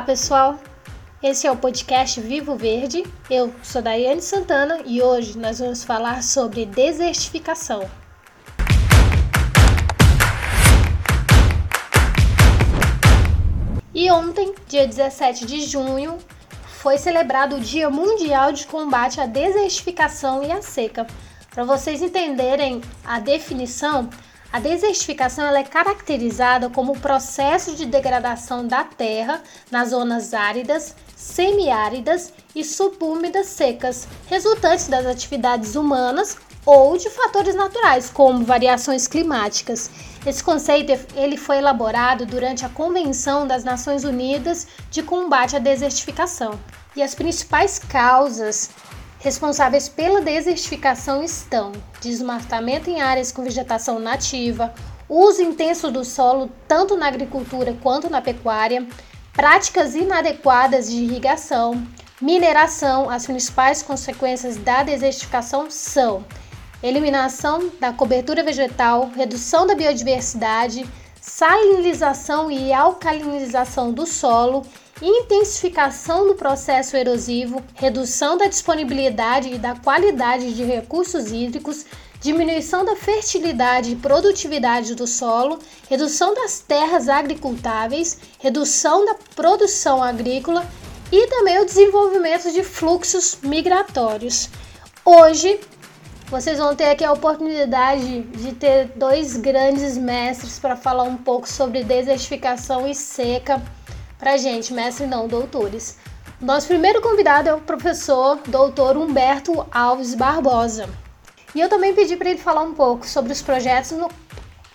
Olá, pessoal! Esse é o podcast Vivo Verde. Eu sou Daiane Santana e hoje nós vamos falar sobre desertificação. E ontem, dia 17 de junho, foi celebrado o Dia Mundial de Combate à Desertificação e à Seca. Para vocês entenderem a definição, a desertificação é caracterizada como o processo de degradação da terra nas zonas áridas, semiáridas e subúmidas secas, resultantes das atividades humanas ou de fatores naturais, como variações climáticas. Esse conceito ele foi elaborado durante a Convenção das Nações Unidas de Combate à Desertificação. E as principais causas responsáveis pela desertificação estão desmatamento em áreas com vegetação nativa, uso intenso do solo tanto na agricultura quanto na pecuária, práticas inadequadas de irrigação, mineração. As principais consequências da desertificação são eliminação da cobertura vegetal, redução da biodiversidade, salinização e alcalinização do solo intensificação do processo erosivo, redução da disponibilidade e da qualidade de recursos hídricos, diminuição da fertilidade e produtividade do solo, redução das terras agricultáveis, redução da produção agrícola e também o desenvolvimento de fluxos migratórios. Hoje, vocês vão ter aqui a oportunidade de ter dois grandes mestres para falar um pouco sobre desertificação e seca para gente, mestre não, doutores. Nosso primeiro convidado é o professor doutor Humberto Alves Barbosa. E eu também pedi para ele falar um pouco sobre os projetos no,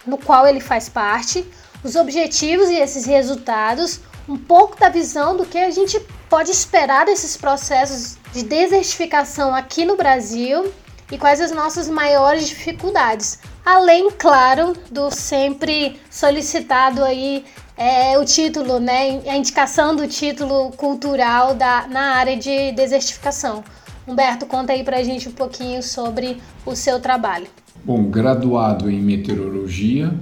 no qual ele faz parte, os objetivos e esses resultados, um pouco da visão do que a gente pode esperar desses processos de desertificação aqui no Brasil e quais as nossas maiores dificuldades. Além, claro, do sempre solicitado aí é, o título, né, a indicação do título cultural da, na área de desertificação. Humberto, conta aí pra gente um pouquinho sobre o seu trabalho. Bom, graduado em meteorologia,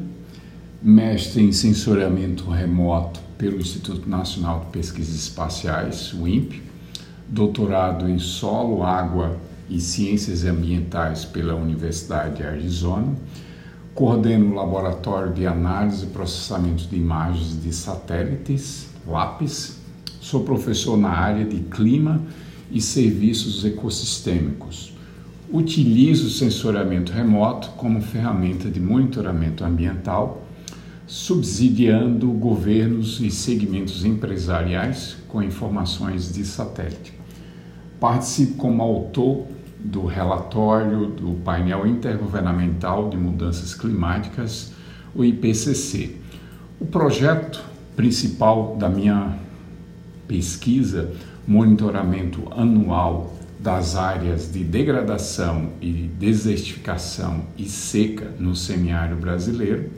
mestre em sensoriamento remoto pelo Instituto Nacional de Pesquisas Espaciais, o INPE, doutorado em solo, água e ciências ambientais pela Universidade de Arizona, Coordeno o Laboratório de Análise e Processamento de Imagens de Satélites, LAPIS. Sou professor na área de Clima e Serviços Ecossistêmicos. Utilizo o sensoriamento remoto como ferramenta de monitoramento ambiental, subsidiando governos e segmentos empresariais com informações de satélite. Participo como autor do relatório do painel intergovernamental de mudanças climáticas, o IPCC. O projeto principal da minha pesquisa, monitoramento anual das áreas de degradação e desertificação e seca no semiárido brasileiro,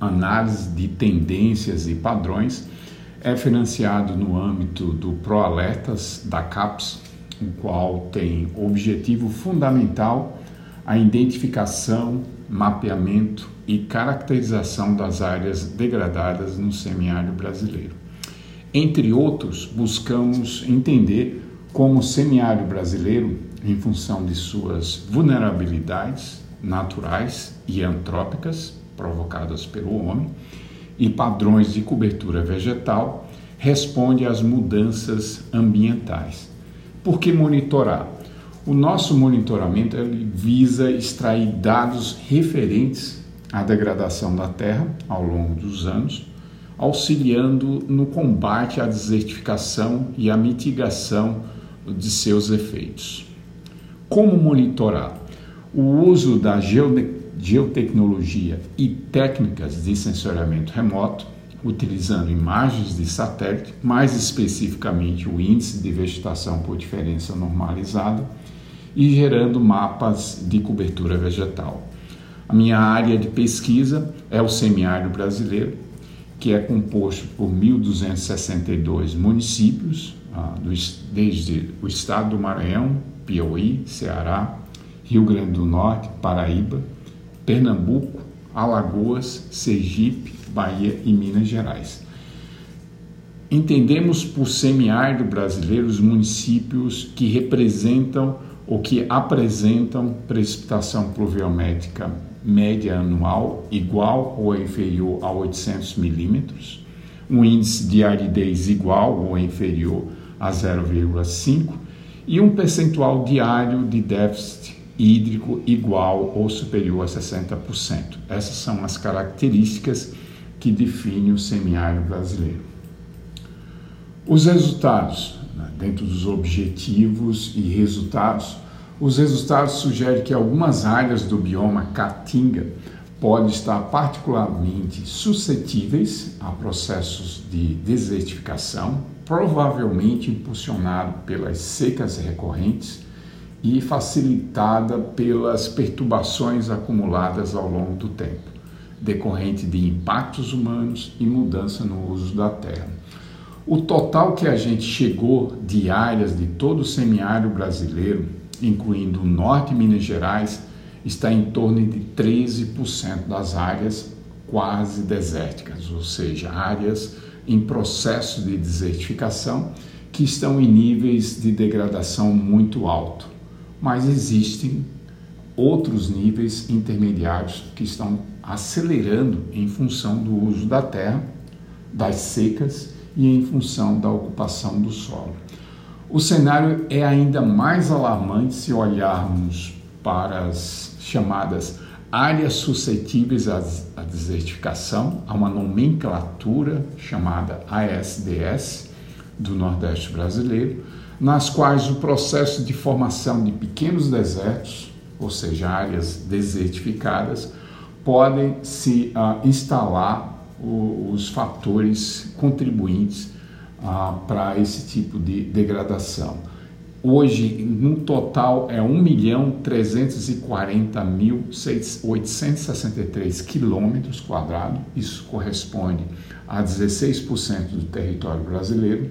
análise de tendências e padrões, é financiado no âmbito do ProAlertas da CAPES, o qual tem objetivo fundamental a identificação, mapeamento e caracterização das áreas degradadas no semiárido brasileiro. Entre outros, buscamos entender como o semiárido brasileiro, em função de suas vulnerabilidades naturais e antrópicas provocadas pelo homem e padrões de cobertura vegetal, responde às mudanças ambientais por que monitorar? O nosso monitoramento visa extrair dados referentes à degradação da terra ao longo dos anos, auxiliando no combate à desertificação e à mitigação de seus efeitos. Como monitorar? O uso da geotecnologia e técnicas de sensoriamento remoto utilizando imagens de satélite, mais especificamente o índice de vegetação por diferença normalizada, e gerando mapas de cobertura vegetal. A minha área de pesquisa é o semiárido brasileiro, que é composto por 1.262 municípios, ah, desde o estado do Maranhão, Piauí, Ceará, Rio Grande do Norte, Paraíba, Pernambuco, Alagoas, Sergipe, Bahia e Minas Gerais. Entendemos por semiárido brasileiro os municípios que representam ou que apresentam precipitação pluviométrica média anual igual ou inferior a 800 milímetros, um índice de aridez igual ou inferior a 0,5 e um percentual diário de déficit hídrico igual ou superior a 60%. Essas são as características que definem o semiárido brasileiro. Os resultados, né, dentro dos objetivos e resultados, os resultados sugerem que algumas áreas do bioma Caatinga podem estar particularmente suscetíveis a processos de desertificação, provavelmente impulsionado pelas secas recorrentes e facilitada pelas perturbações acumuladas ao longo do tempo, decorrente de impactos humanos e mudança no uso da terra. O total que a gente chegou de áreas de todo o semiárido brasileiro, incluindo o norte de Minas Gerais, está em torno de 13% das áreas quase desérticas, ou seja, áreas em processo de desertificação que estão em níveis de degradação muito alto mas existem outros níveis intermediários que estão acelerando em função do uso da terra, das secas e em função da ocupação do solo. O cenário é ainda mais alarmante se olharmos para as chamadas áreas suscetíveis à desertificação, há uma nomenclatura chamada ASDS do Nordeste brasileiro, nas quais o processo de formação de pequenos desertos, ou seja, áreas desertificadas, podem se uh, instalar o, os fatores contribuintes uh, para esse tipo de degradação. Hoje, no total, é 1.340.863 quilômetros quadrados, isso corresponde a 16% do território brasileiro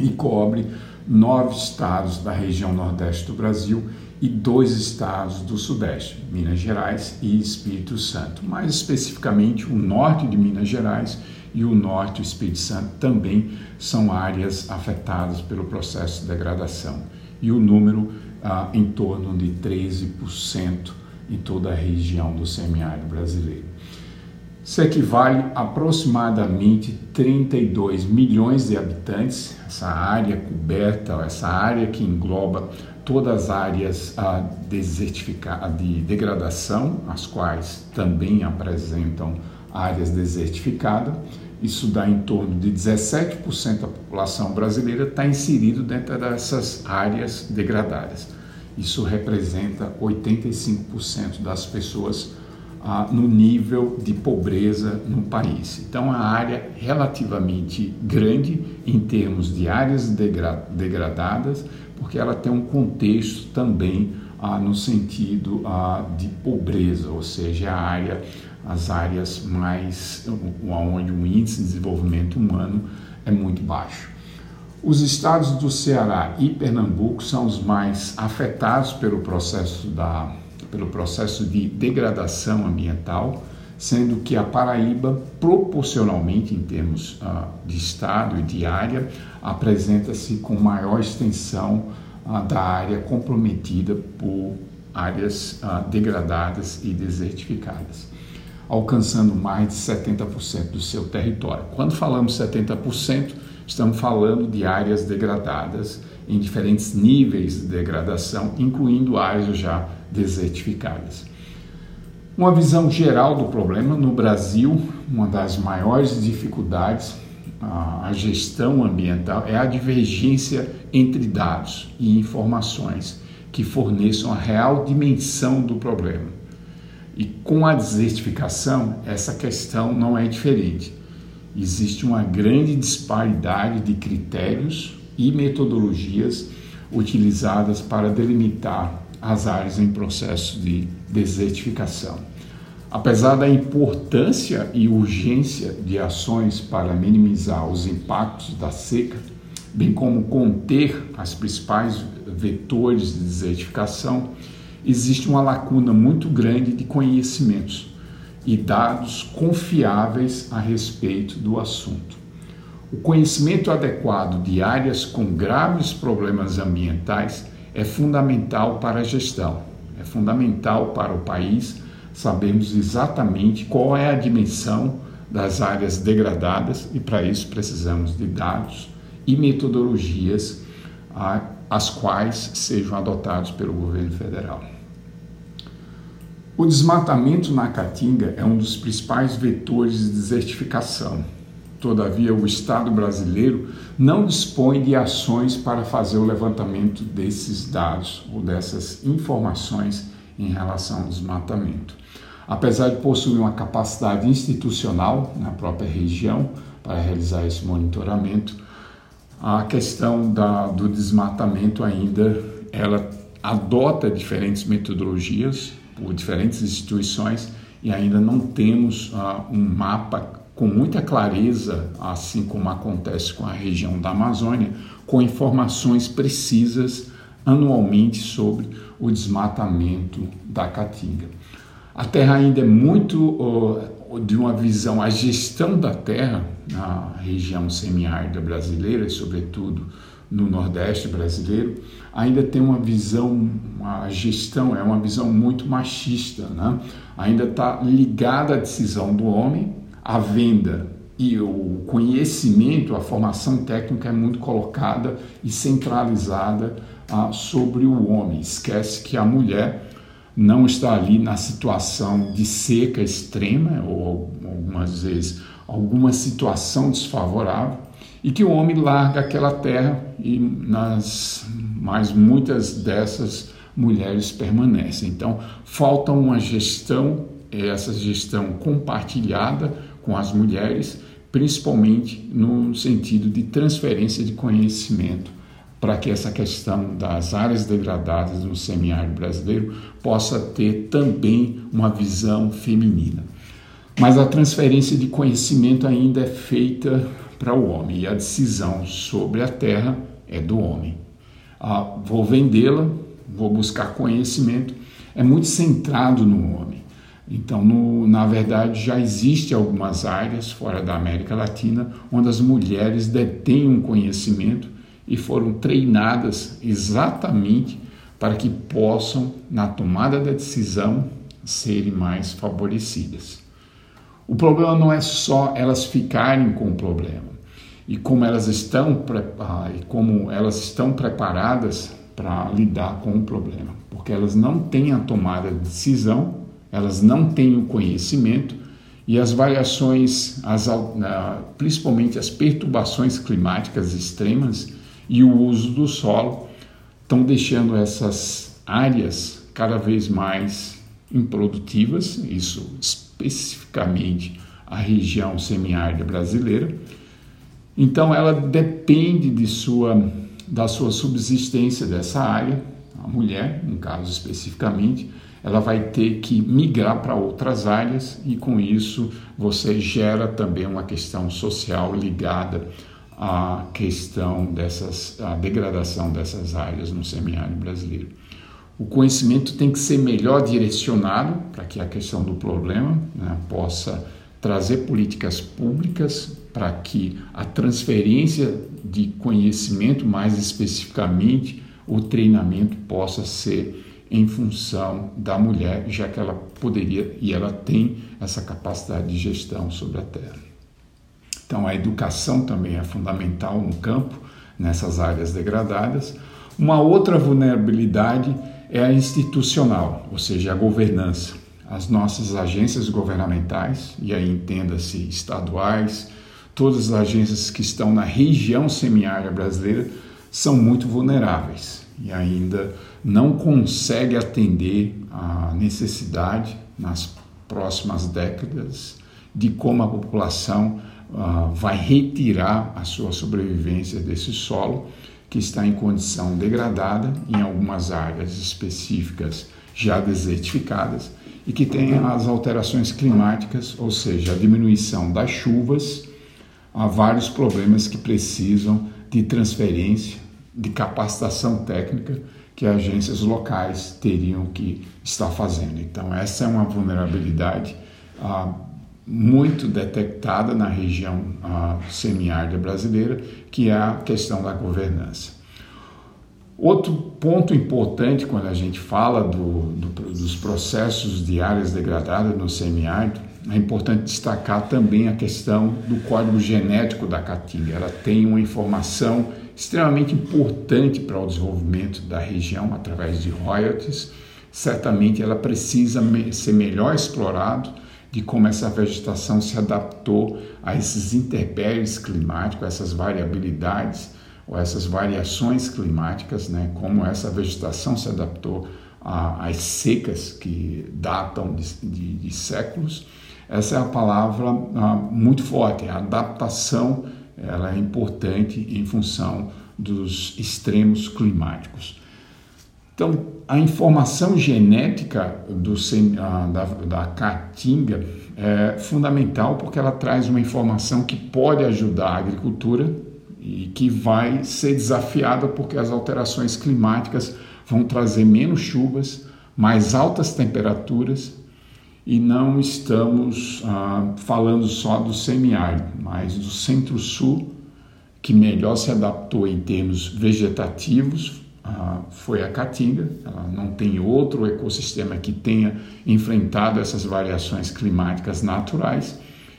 e cobre nove estados da região nordeste do Brasil e dois estados do sudeste, Minas Gerais e Espírito Santo. Mais especificamente, o norte de Minas Gerais e o norte do Espírito Santo também são áreas afetadas pelo processo de degradação. E o número ah, em torno de 13% em toda a região do semiárido brasileiro. Isso equivale a aproximadamente 32 milhões de habitantes, essa área coberta, essa área que engloba todas as áreas ah, de degradação, as quais também apresentam áreas desertificadas. Isso dá em torno de 17% da população brasileira está inserido dentro dessas áreas degradadas. Isso representa 85% das pessoas ah, no nível de pobreza no país. Então, a área relativamente grande em termos de áreas degra degradadas, porque ela tem um contexto também ah, no sentido ah, de pobreza, ou seja, a área, as áreas mais onde o índice de desenvolvimento humano é muito baixo. Os estados do Ceará e Pernambuco são os mais afetados pelo processo da pelo processo de degradação ambiental, sendo que a Paraíba, proporcionalmente em termos uh, de estado e de área, apresenta-se com maior extensão uh, da área comprometida por áreas uh, degradadas e desertificadas, alcançando mais de 70% do seu território. Quando falamos 70%, estamos falando de áreas degradadas em diferentes níveis de degradação, incluindo áreas já desertificadas. Uma visão geral do problema no Brasil, uma das maiores dificuldades a gestão ambiental é a divergência entre dados e informações que forneçam a real dimensão do problema. E com a desertificação, essa questão não é diferente. Existe uma grande disparidade de critérios e metodologias utilizadas para delimitar as áreas em processo de desertificação. Apesar da importância e urgência de ações para minimizar os impactos da seca, bem como conter as principais vetores de desertificação, existe uma lacuna muito grande de conhecimentos e dados confiáveis a respeito do assunto. O conhecimento adequado de áreas com graves problemas ambientais é fundamental para a gestão, é fundamental para o país sabermos exatamente qual é a dimensão das áreas degradadas e para isso precisamos de dados e metodologias as quais sejam adotados pelo governo federal. O desmatamento na Caatinga é um dos principais vetores de desertificação. Todavia, o Estado brasileiro não dispõe de ações para fazer o levantamento desses dados ou dessas informações em relação ao desmatamento. Apesar de possuir uma capacidade institucional na própria região para realizar esse monitoramento, a questão da, do desmatamento ainda ela adota diferentes metodologias por diferentes instituições e ainda não temos uh, um mapa com muita clareza, assim como acontece com a região da Amazônia, com informações precisas anualmente sobre o desmatamento da caatinga. A terra ainda é muito uh, de uma visão, a gestão da terra na região semiárida brasileira, e sobretudo no Nordeste brasileiro, ainda tem uma visão, a gestão é uma visão muito machista, né? ainda está ligada à decisão do homem, a venda e o conhecimento, a formação técnica é muito colocada e centralizada ah, sobre o homem. Esquece que a mulher não está ali na situação de seca extrema ou algumas vezes alguma situação desfavorável e que o homem larga aquela terra e nas mas muitas dessas mulheres permanecem. Então, falta uma gestão, essa gestão compartilhada com as mulheres, principalmente no sentido de transferência de conhecimento para que essa questão das áreas degradadas no semiárido brasileiro possa ter também uma visão feminina. Mas a transferência de conhecimento ainda é feita para o homem e a decisão sobre a terra é do homem. Ah, vou vendê-la, vou buscar conhecimento, é muito centrado no homem. Então, no, na verdade, já existe algumas áreas fora da América Latina onde as mulheres detêm um conhecimento e foram treinadas exatamente para que possam, na tomada da decisão, serem mais favorecidas. O problema não é só elas ficarem com o problema e como elas estão ah, e como elas estão preparadas para lidar com o problema, porque elas não têm a tomada de decisão, elas não têm o conhecimento e as variações, as, principalmente as perturbações climáticas extremas, e o uso do solo estão deixando essas áreas cada vez mais improdutivas, isso especificamente a região semiárida brasileira. Então ela depende de sua, da sua subsistência dessa área, a mulher, no caso especificamente, ela vai ter que migrar para outras áreas e com isso você gera também uma questão social ligada a questão dessas, a degradação dessas áreas no semiárido brasileiro. O conhecimento tem que ser melhor direcionado para que a questão do problema né, possa trazer políticas públicas para que a transferência de conhecimento, mais especificamente o treinamento, possa ser em função da mulher, já que ela poderia e ela tem essa capacidade de gestão sobre a terra. Então, a educação também é fundamental no campo, nessas áreas degradadas. Uma outra vulnerabilidade é a institucional, ou seja, a governança. As nossas agências governamentais, e aí entenda-se estaduais, todas as agências que estão na região semiária brasileira, são muito vulneráveis e ainda não conseguem atender à necessidade nas próximas décadas de como a população uh, vai retirar a sua sobrevivência desse solo que está em condição degradada em algumas áreas específicas já desertificadas e que tem as alterações climáticas, ou seja, a diminuição das chuvas, há vários problemas que precisam de transferência, de capacitação técnica que agências locais teriam que estar fazendo. Então, essa é uma vulnerabilidade ah, muito detectada na região semiárida brasileira, que é a questão da governança. Outro ponto importante quando a gente fala do, do, dos processos de áreas degradadas no semiárido, é importante destacar também a questão do código genético da caatinga. Ela tem uma informação extremamente importante para o desenvolvimento da região através de royalties. Certamente ela precisa ser melhor explorado de como essa vegetação se adaptou a esses intempéries climáticos, essas variabilidades ou essas variações climáticas, né? como essa vegetação se adaptou às secas que datam de, de, de séculos. Essa é a palavra ah, muito forte, adaptação ela é importante em função dos extremos climáticos. Então, a informação genética do, da, da caatinga é fundamental porque ela traz uma informação que pode ajudar a agricultura e que vai ser desafiada porque as alterações climáticas vão trazer menos chuvas, mais altas temperaturas e não estamos ah, falando só do semiárido, mas do centro-sul, que melhor se adaptou em termos vegetativos, ah, foi a Caatinga. Ela não tem outro ecossistema que tenha enfrentado essas variações climáticas naturais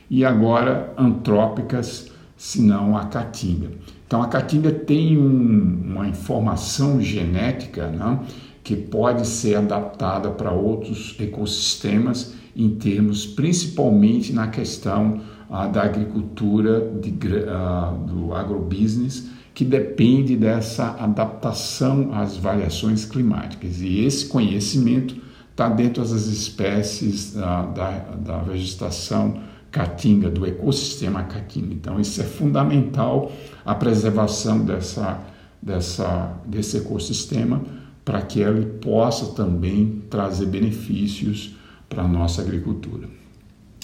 e agora antrópicas, senão a Caatinga. Então a Caatinga tem um, uma informação genética né, que pode ser adaptada para outros ecossistemas em termos principalmente na questão ah, da agricultura, de, ah, do agrobusiness que depende dessa adaptação às variações climáticas. E esse conhecimento está dentro das espécies da, da, da vegetação caatinga, do ecossistema caatinga. Então, isso é fundamental, a preservação dessa, dessa, desse ecossistema, para que ele possa também trazer benefícios para a nossa agricultura.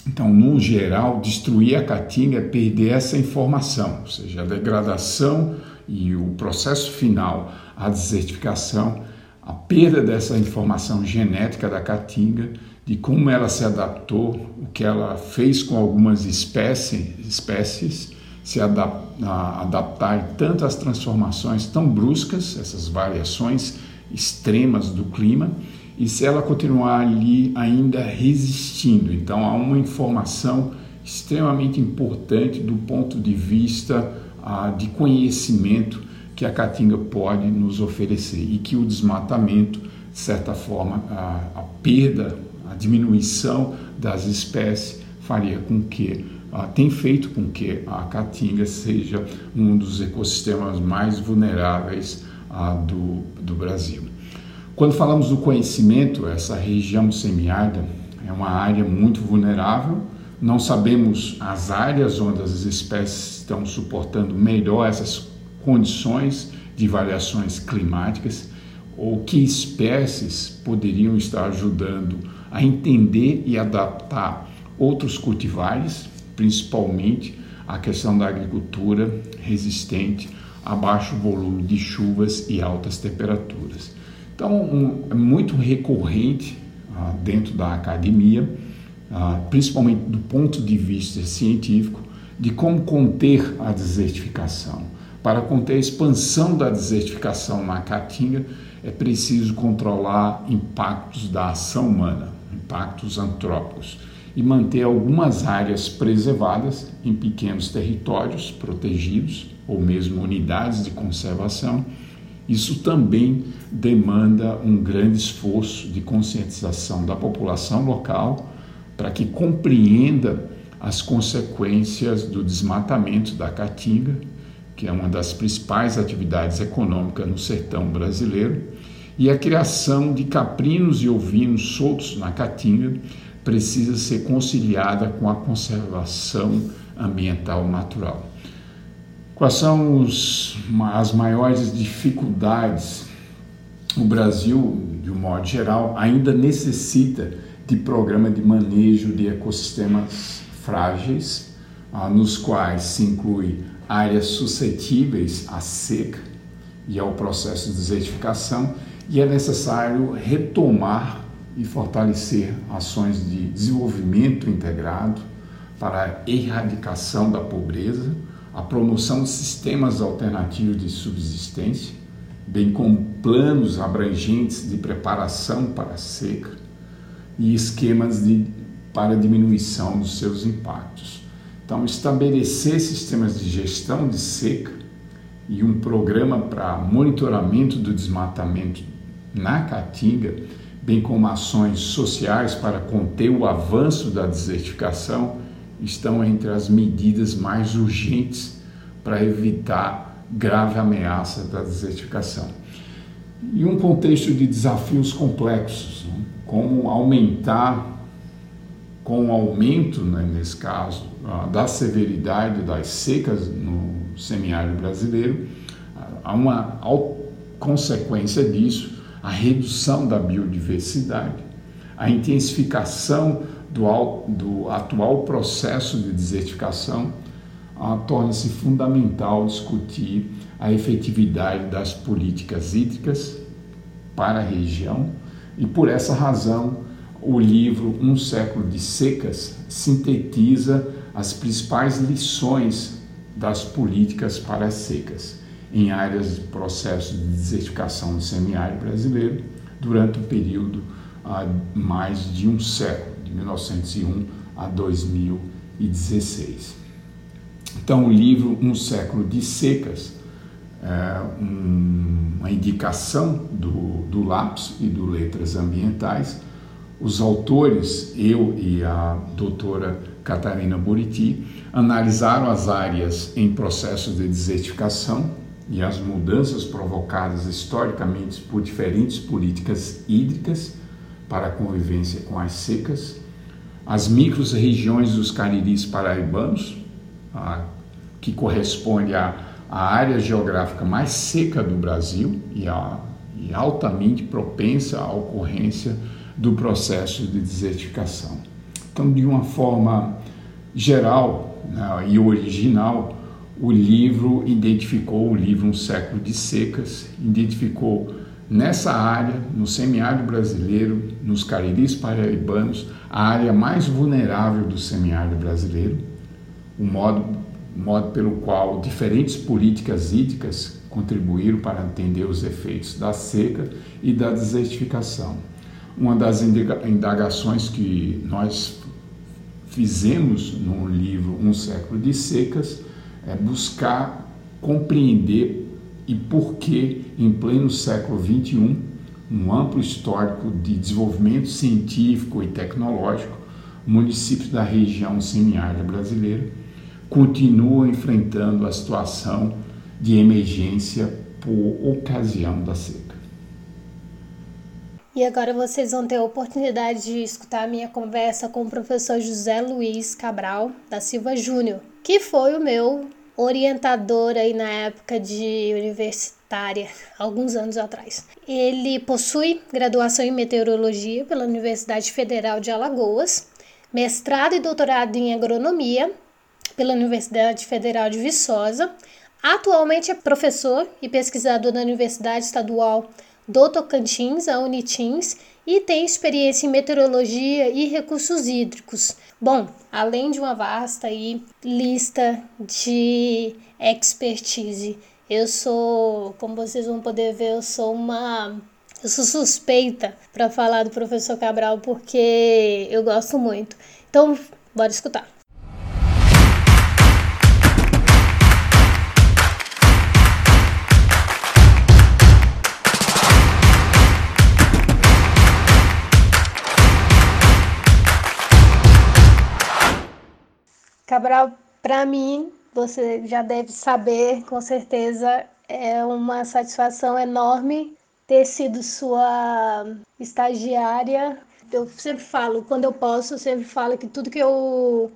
Então, no geral, destruir a caatinga é perder essa informação, ou seja, a degradação e o processo final, a desertificação, a perda dessa informação genética da caatinga, de como ela se adaptou, o que ela fez com algumas espécies, espécies se adaptar em tantas transformações tão bruscas, essas variações extremas do clima, e se ela continuar ali ainda resistindo. Então há uma informação extremamente importante do ponto de vista ah, de conhecimento que a caatinga pode nos oferecer e que o desmatamento, de certa forma, a, a perda, a diminuição das espécies faria com que ah, tem feito com que a caatinga seja um dos ecossistemas mais vulneráveis ah, do, do Brasil. Quando falamos do conhecimento, essa região semiárida é uma área muito vulnerável. Não sabemos as áreas onde as espécies estão suportando melhor essas condições de variações climáticas ou que espécies poderiam estar ajudando a entender e adaptar outros cultivares, principalmente a questão da agricultura resistente a baixo volume de chuvas e altas temperaturas. Então, um, é muito recorrente ah, dentro da academia, ah, principalmente do ponto de vista científico, de como conter a desertificação. Para conter a expansão da desertificação na caatinga, é preciso controlar impactos da ação humana, impactos antrópicos, e manter algumas áreas preservadas em pequenos territórios protegidos ou mesmo unidades de conservação isso também demanda um grande esforço de conscientização da população local para que compreenda as consequências do desmatamento da caatinga, que é uma das principais atividades econômicas no sertão brasileiro, e a criação de caprinos e ovinos soltos na caatinga precisa ser conciliada com a conservação ambiental natural. Quais são os, as maiores dificuldades? O Brasil, de um modo geral, ainda necessita de programa de manejo de ecossistemas frágeis, ah, nos quais se inclui áreas suscetíveis à seca e ao processo de desertificação, e é necessário retomar e fortalecer ações de desenvolvimento integrado, para a erradicação da pobreza, a promoção de sistemas alternativos de subsistência, bem como planos abrangentes de preparação para a seca e esquemas de, para diminuição dos seus impactos. Então, estabelecer sistemas de gestão de seca e um programa para monitoramento do desmatamento na Caatinga, bem como ações sociais para conter o avanço da desertificação, estão entre as medidas mais urgentes para evitar grave ameaça da desertificação. E um contexto de desafios complexos, né? como aumentar, com o aumento, né, nesse caso, da severidade das secas no semiárido brasileiro, há uma consequência disso a redução da biodiversidade, a intensificação do, do atual processo de desertificação, ah, torna-se fundamental discutir a efetividade das políticas hídricas para a região. E, por essa razão, o livro Um Século de Secas sintetiza as principais lições das políticas para as secas em áreas de processo de desertificação do semiárido brasileiro durante o período há mais de um século, 1901 a 2016. Então, o livro Um Século de Secas é uma indicação do, do LAPS e do Letras Ambientais. Os autores, eu e a doutora Catarina Buriti, analisaram as áreas em processo de desertificação e as mudanças provocadas historicamente por diferentes políticas hídricas para a convivência com as secas, as micro-regiões dos cariris paraibanos, a, que corresponde à, área geográfica mais seca do Brasil e, a, e altamente propensa à ocorrência do processo de desertificação. Então, de uma forma geral né, e original, o livro identificou o livro Um Século de Secas, identificou nessa área, no semiárido brasileiro, nos cariris paraibanos, a área mais vulnerável do semiárido brasileiro, o modo, o modo pelo qual diferentes políticas hídricas contribuíram para entender os efeitos da seca e da desertificação. Uma das indagações que nós fizemos no livro Um Século de Secas é buscar compreender e por que, em pleno século XXI, um amplo histórico de desenvolvimento científico e tecnológico, municípios da região semiárida brasileira continuam enfrentando a situação de emergência por ocasião da seca. E agora vocês vão ter a oportunidade de escutar a minha conversa com o professor José Luiz Cabral da Silva Júnior, que foi o meu orientador aí na época de universitária, alguns anos atrás. Ele possui graduação em meteorologia pela Universidade Federal de Alagoas, mestrado e doutorado em agronomia pela Universidade Federal de Viçosa. Atualmente é professor e pesquisador da Universidade Estadual do Tocantins, a Unitins, e tem experiência em meteorologia e recursos hídricos. Bom, além de uma vasta aí lista de expertise, eu sou, como vocês vão poder ver, eu sou uma eu sou suspeita para falar do professor Cabral porque eu gosto muito. Então, bora escutar. Cabral, para mim, você já deve saber, com certeza, é uma satisfação enorme ter sido sua estagiária. Eu sempre falo, quando eu posso, eu sempre falo que tudo que eu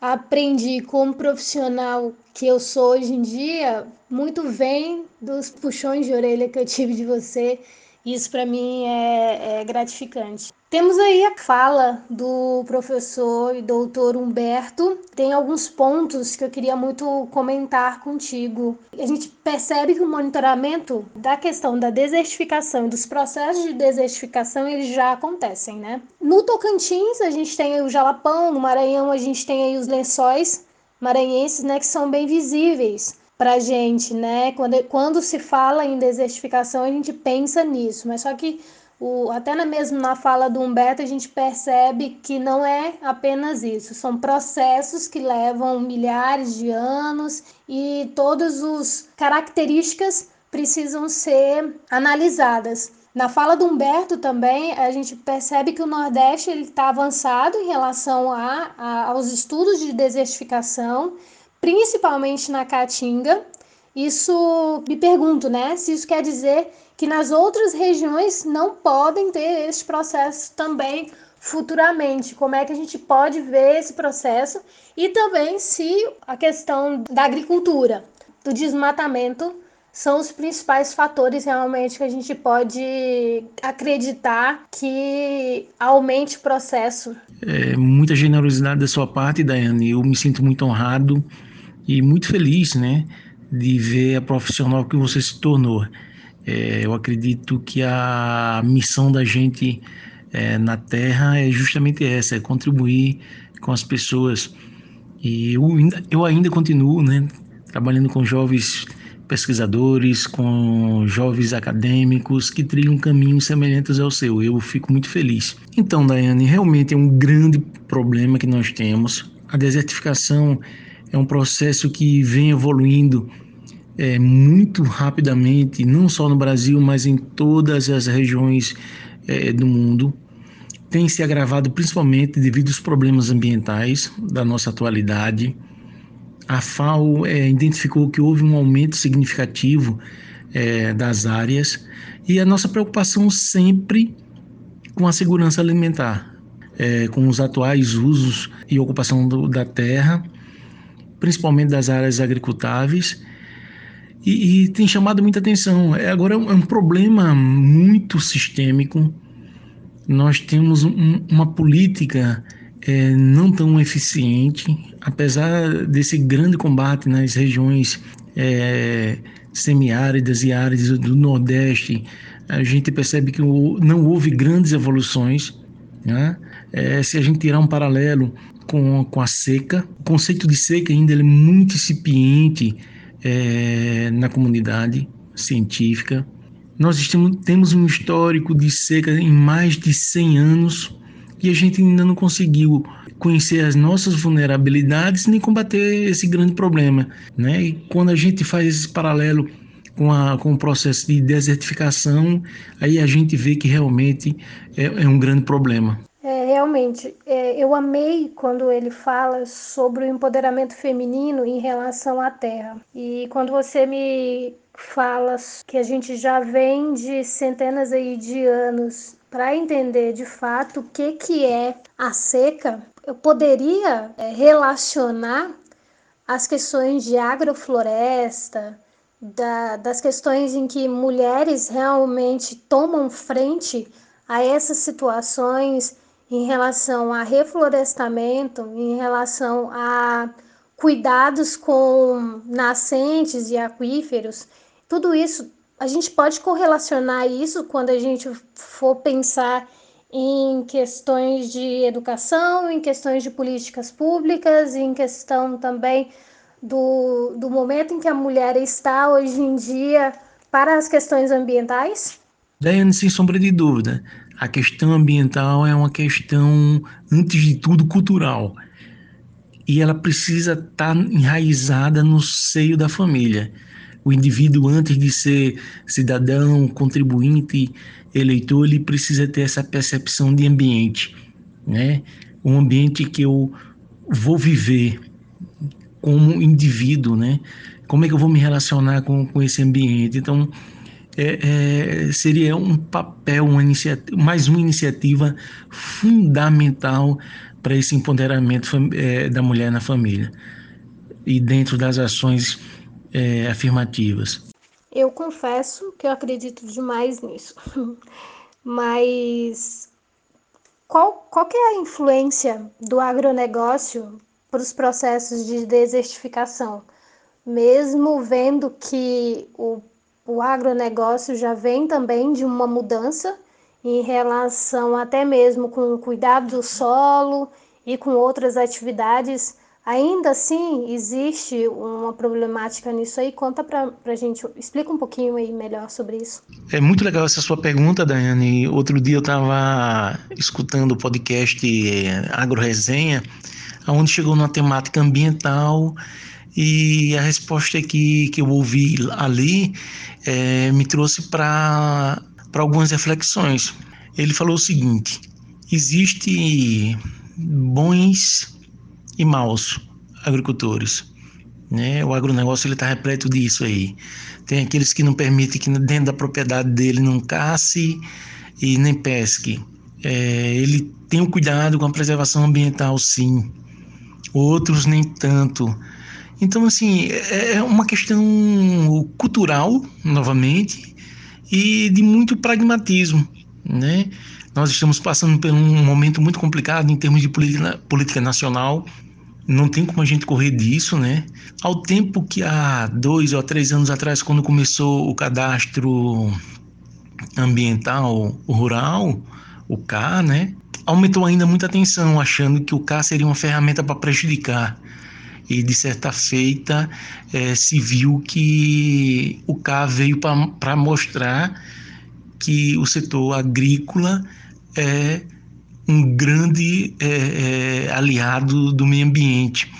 aprendi como profissional que eu sou hoje em dia, muito vem dos puxões de orelha que eu tive de você. Isso para mim é, é gratificante. Temos aí a fala do professor e doutor Humberto. Tem alguns pontos que eu queria muito comentar contigo. A gente percebe que o monitoramento da questão da desertificação dos processos de desertificação eles já acontecem, né? No Tocantins a gente tem o Jalapão, no Maranhão a gente tem aí os lençóis maranhenses, né, que são bem visíveis para gente, né? Quando, quando se fala em desertificação, a gente pensa nisso, mas só que o, até na mesmo na fala do Humberto a gente percebe que não é apenas isso, são processos que levam milhares de anos e todas as características precisam ser analisadas. Na fala do Humberto também a gente percebe que o Nordeste está avançado em relação a, a, aos estudos de desertificação, principalmente na Caatinga. Isso me pergunto, né? Se isso quer dizer que nas outras regiões não podem ter esse processo também futuramente. Como é que a gente pode ver esse processo e também se a questão da agricultura, do desmatamento são os principais fatores realmente que a gente pode acreditar que aumente o processo. É, muita generosidade da sua parte, Daiane. Eu me sinto muito honrado e muito feliz, né, de ver a profissional que você se tornou. É, eu acredito que a missão da gente é, na Terra é justamente essa, é contribuir com as pessoas. E eu, eu ainda continuo né, trabalhando com jovens pesquisadores, com jovens acadêmicos que trilham caminhos semelhantes ao seu. Eu fico muito feliz. Então, Daiane, realmente é um grande problema que nós temos. A desertificação é um processo que vem evoluindo é, muito rapidamente, não só no Brasil, mas em todas as regiões é, do mundo. Tem se agravado principalmente devido aos problemas ambientais da nossa atualidade. A FAO é, identificou que houve um aumento significativo é, das áreas e a nossa preocupação sempre com a segurança alimentar, é, com os atuais usos e ocupação do, da terra, principalmente das áreas agricultáveis e, e tem chamado muita atenção. É, agora é um, é um problema muito sistêmico. Nós temos um, uma política é, não tão eficiente, apesar desse grande combate nas regiões é, semiáridas e áridas do Nordeste, a gente percebe que não houve grandes evoluções. Né? É, se a gente tirar um paralelo com, com a seca, o conceito de seca ainda é muito incipiente é, na comunidade científica. Nós estamos, temos um histórico de seca em mais de 100 anos e a gente ainda não conseguiu conhecer as nossas vulnerabilidades nem combater esse grande problema. Né? E quando a gente faz esse paralelo com, a, com o processo de desertificação, aí a gente vê que realmente é, é um grande problema. É, realmente, é, eu amei quando ele fala sobre o empoderamento feminino em relação à terra. E quando você me fala que a gente já vem de centenas aí de anos para entender de fato o que, que é a seca, eu poderia é, relacionar as questões de agrofloresta, da, das questões em que mulheres realmente tomam frente a essas situações em relação a reflorestamento, em relação a cuidados com nascentes e aquíferos, tudo isso a gente pode correlacionar isso quando a gente for pensar em questões de educação, em questões de políticas públicas, em questão também do, do momento em que a mulher está hoje em dia para as questões ambientais? Daiane, sem sombra de dúvida, a questão ambiental é uma questão, antes de tudo, cultural. E ela precisa estar enraizada no seio da família. O indivíduo, antes de ser cidadão, contribuinte, eleitor, ele precisa ter essa percepção de ambiente, né? Um ambiente que eu vou viver como indivíduo, né? Como é que eu vou me relacionar com, com esse ambiente? Então, é, é, seria um papel, uma mais uma iniciativa fundamental para esse empoderamento é, da mulher na família e dentro das ações é, afirmativas. Eu confesso que eu acredito demais nisso, mas qual, qual que é a influência do agronegócio para os processos de desertificação? Mesmo vendo que o, o agronegócio já vem também de uma mudança em relação até mesmo com o cuidado do solo e com outras atividades, ainda assim existe uma problemática nisso aí. Conta para a gente, explica um pouquinho aí melhor sobre isso. É muito legal essa sua pergunta, Daiane. Outro dia eu estava escutando o podcast eh, Agro Resenha, onde chegou numa temática ambiental e a resposta que, que eu ouvi ali é, me trouxe para algumas reflexões. Ele falou o seguinte: existe bons e maus agricultores. Né? O agronegócio está repleto disso aí. Tem aqueles que não permitem que dentro da propriedade dele não casse e nem pesque. É, ele tem um cuidado com a preservação ambiental, sim. Outros nem tanto. Então, assim, é, é uma questão cultural, novamente, e de muito pragmatismo, né? Nós estamos passando por um momento muito complicado em termos de política, nacional. Não tem como a gente correr disso, né? Ao tempo que há dois ou três anos atrás, quando começou o cadastro ambiental rural, o CA, né? Aumentou ainda muita atenção, achando que o CA seria uma ferramenta para prejudicar. E de certa feita é, se viu que o CA veio para mostrar que o setor agrícola é um grande é, é, aliado do meio ambiente.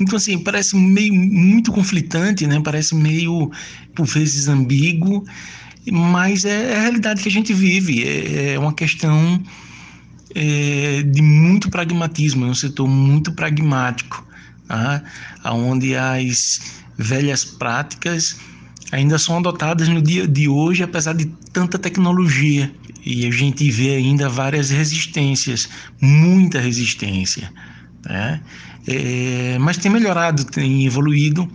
Então, assim, parece meio muito conflitante, né? Parece meio, por vezes, ambíguo, mas é, é a realidade que a gente vive. É, é uma questão de muito pragmatismo, é um setor muito pragmático, tá? onde as velhas práticas ainda são adotadas no dia de hoje, apesar de tanta tecnologia. E a gente vê ainda várias resistências, muita resistência. Né? É, mas tem melhorado, tem evoluído,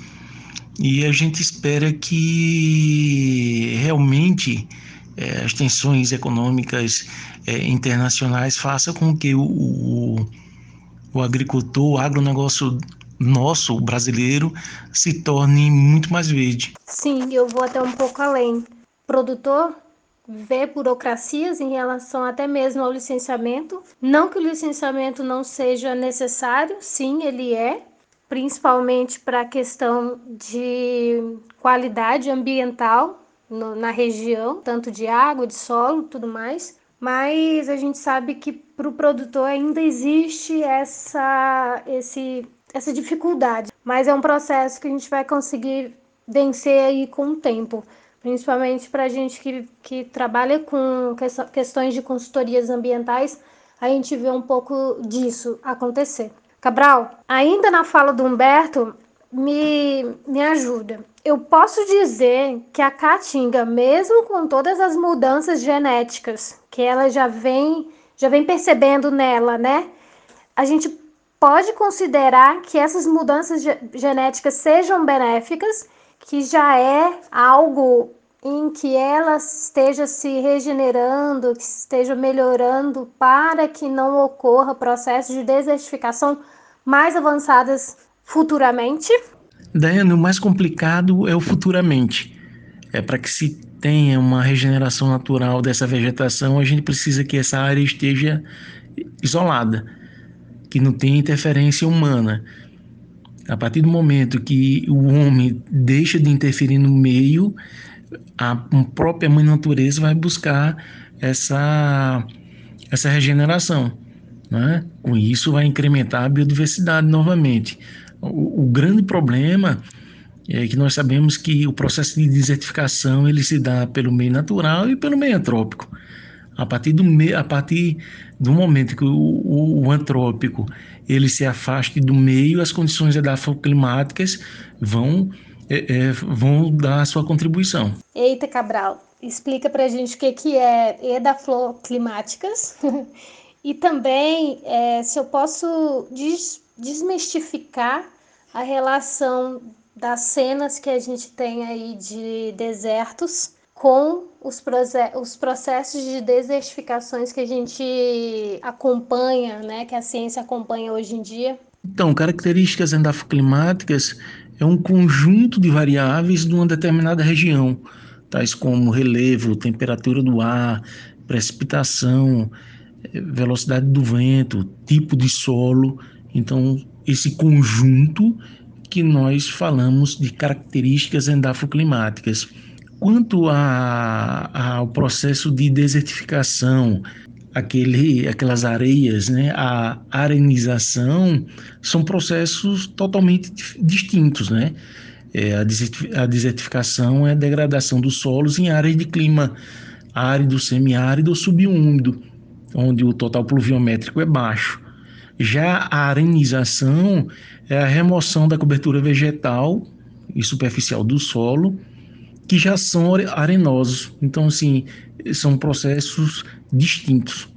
e a gente espera que realmente é, as tensões econômicas é, internacionais façam com que o, o, o agricultor, o agronegócio nosso, brasileiro, se torne muito mais verde. Sim, eu vou até um pouco além. Produtor vê burocracias em relação até mesmo ao licenciamento. Não que o licenciamento não seja necessário, sim, ele é, principalmente para a questão de qualidade ambiental no, na região, tanto de água, de solo, tudo mais. Mas a gente sabe que para o produtor ainda existe essa, esse essa dificuldade, mas é um processo que a gente vai conseguir vencer aí com o tempo, principalmente para a gente que, que trabalha com questões de consultorias ambientais, a gente vê um pouco disso acontecer. Cabral, ainda na fala do Humberto, me, me ajuda. Eu posso dizer que a caatinga, mesmo com todas as mudanças genéticas que ela já vem, já vem percebendo nela, né? A gente pode considerar que essas mudanças genéticas sejam benéficas, que já é algo em que ela esteja se regenerando, que esteja melhorando para que não ocorra processos de desertificação mais avançadas futuramente? Daiane, o mais complicado é o futuramente. É para que se tenha uma regeneração natural dessa vegetação, a gente precisa que essa área esteja isolada que não tem interferência humana. A partir do momento que o homem deixa de interferir no meio, a própria mãe natureza vai buscar essa, essa regeneração. Né? Com isso, vai incrementar a biodiversidade novamente. O, o grande problema é que nós sabemos que o processo de desertificação ele se dá pelo meio natural e pelo meio antrópico. A partir do, a partir do momento que o, o, o antrópico ele se afaste do meio, as condições edafoclimáticas vão, é, é, vão dar a sua contribuição. Eita, Cabral, explica para a gente o que, que é edafoclimáticas e também é, se eu posso des, desmistificar a relação das cenas que a gente tem aí de desertos com os, os processos de desertificações que a gente acompanha, né, que a ciência acompanha hoje em dia? Então, características endafoclimáticas é um conjunto de variáveis de uma determinada região, tais como relevo, temperatura do ar, precipitação, eh, velocidade do vento, tipo de solo. Então, esse conjunto que nós falamos de características endafoclimáticas. Quanto a, ao processo de desertificação, aquele, aquelas areias, né, a arenização, são processos totalmente distintos, né? É, a desertificação é a degradação dos solos em áreas de clima árido, semiárido ou subúmido, onde o total pluviométrico é baixo. Já a arenização é a remoção da cobertura vegetal e superficial do solo, que já são arenosos. Então, assim, são processos distintos.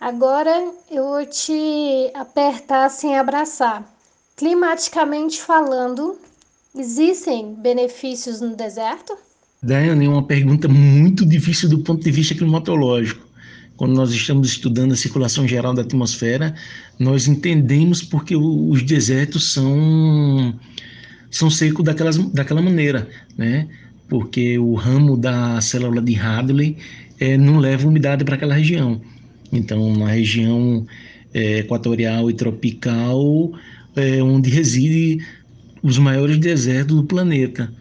Agora eu vou te apertar sem abraçar. Climaticamente falando, existem benefícios no deserto? Daiane, é uma pergunta muito difícil do ponto de vista climatológico. Quando nós estamos estudando a circulação geral da atmosfera, nós entendemos porque os desertos são, são secos daquelas, daquela maneira, né? Porque o ramo da célula de Hadley é, não leva umidade para aquela região. Então, na região é, equatorial e tropical, é onde reside os maiores desertos do planeta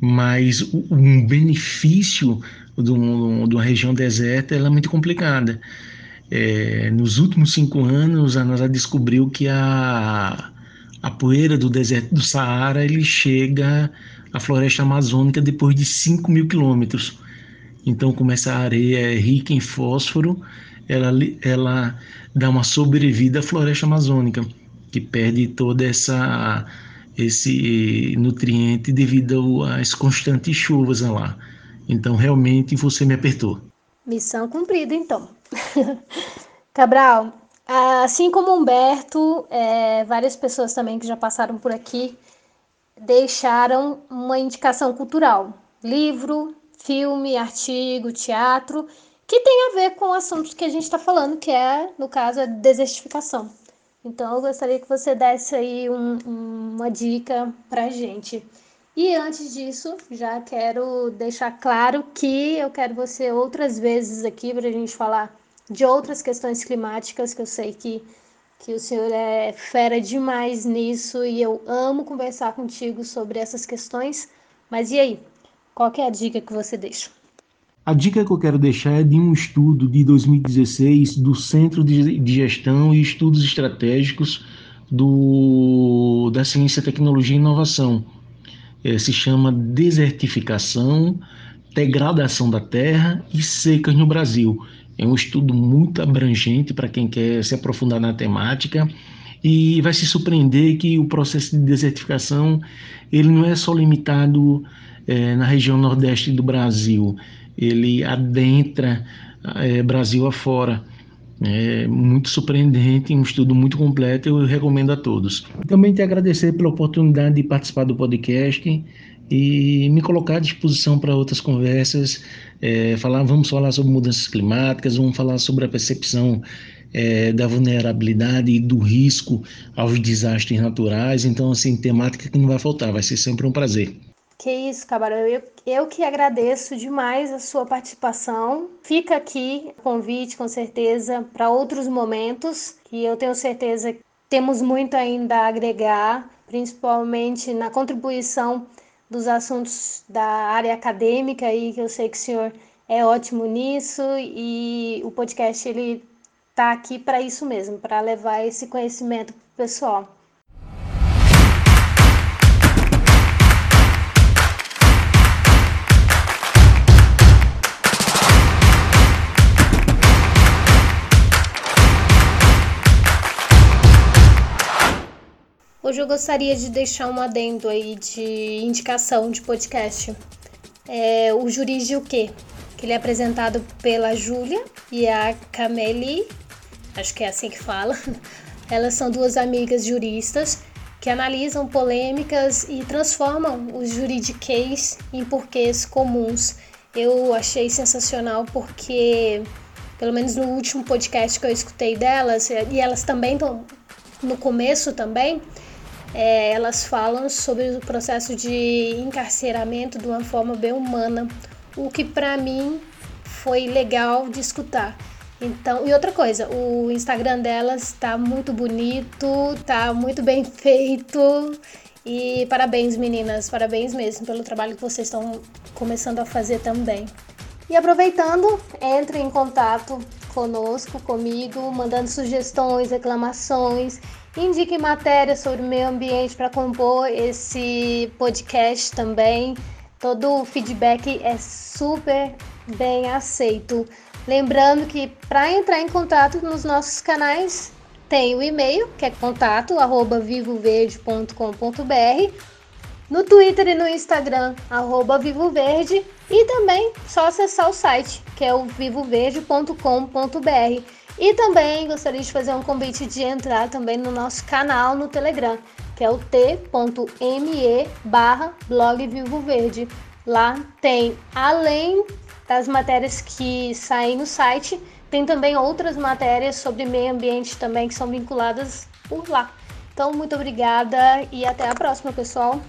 mas um benefício de uma região deserta é muito complicada. É, nos últimos cinco anos, a NASA descobriu que a, a poeira do deserto do Saara ele chega à floresta amazônica depois de 5 mil quilômetros. Então, como essa areia é rica em fósforo, ela, ela dá uma sobrevida à floresta amazônica, que perde toda essa esse nutriente devido às constantes chuvas lá. Então, realmente, você me apertou. Missão cumprida, então. Cabral, assim como Humberto, é, várias pessoas também que já passaram por aqui deixaram uma indicação cultural: livro, filme, artigo, teatro, que tem a ver com assuntos que a gente está falando, que é, no caso, a desertificação. Então eu gostaria que você desse aí um, uma dica pra gente. E antes disso, já quero deixar claro que eu quero você outras vezes aqui para a gente falar de outras questões climáticas, que eu sei que, que o senhor é fera demais nisso e eu amo conversar contigo sobre essas questões. Mas e aí? Qual é a dica que você deixa? A dica que eu quero deixar é de um estudo de 2016 do Centro de Gestão e Estudos Estratégicos do, da Ciência, Tecnologia e Inovação. É, se chama Desertificação, Degradação da Terra e Secas no Brasil. É um estudo muito abrangente para quem quer se aprofundar na temática e vai se surpreender que o processo de desertificação ele não é só limitado é, na região nordeste do Brasil ele adentra é, Brasil afora. É muito surpreendente, um estudo muito completo, eu recomendo a todos. Também te agradecer pela oportunidade de participar do podcast e me colocar à disposição para outras conversas. É, falar, vamos falar sobre mudanças climáticas, vamos falar sobre a percepção é, da vulnerabilidade e do risco aos desastres naturais. Então, assim, temática que não vai faltar, vai ser sempre um prazer. Que isso, Cabarão. Eu, eu que agradeço demais a sua participação. Fica aqui o convite, com certeza, para outros momentos, que eu tenho certeza que temos muito ainda a agregar, principalmente na contribuição dos assuntos da área acadêmica, aí, que eu sei que o senhor é ótimo nisso, e o podcast ele está aqui para isso mesmo, para levar esse conhecimento para o pessoal. Gostaria de deixar um adendo aí de indicação de podcast. É o Jurídico o quê? Que ele é apresentado pela Júlia e a Cameli, acho que é assim que fala. Elas são duas amigas juristas que analisam polêmicas e transformam os juridiquês em porquês comuns. Eu achei sensacional porque, pelo menos no último podcast que eu escutei delas, e elas também estão no começo também, é, elas falam sobre o processo de encarceramento de uma forma bem humana, o que para mim foi legal de escutar. Então, e outra coisa, o Instagram delas está muito bonito, tá muito bem feito. E parabéns, meninas, parabéns mesmo pelo trabalho que vocês estão começando a fazer também. E aproveitando, entre em contato conosco, comigo, mandando sugestões, reclamações, indique matérias sobre meio ambiente para compor esse podcast também. Todo o feedback é super bem aceito. Lembrando que para entrar em contato nos nossos canais tem o e-mail, que é contato@vivoverde.com.br, no Twitter e no Instagram @vivoverde e também só acessar o site, que é o vivoverde.com.br. E também gostaria de fazer um convite de entrar também no nosso canal no Telegram, que é o t.me barra blog Vivo Verde. Lá tem, além das matérias que saem no site, tem também outras matérias sobre meio ambiente também que são vinculadas por lá. Então, muito obrigada e até a próxima, pessoal.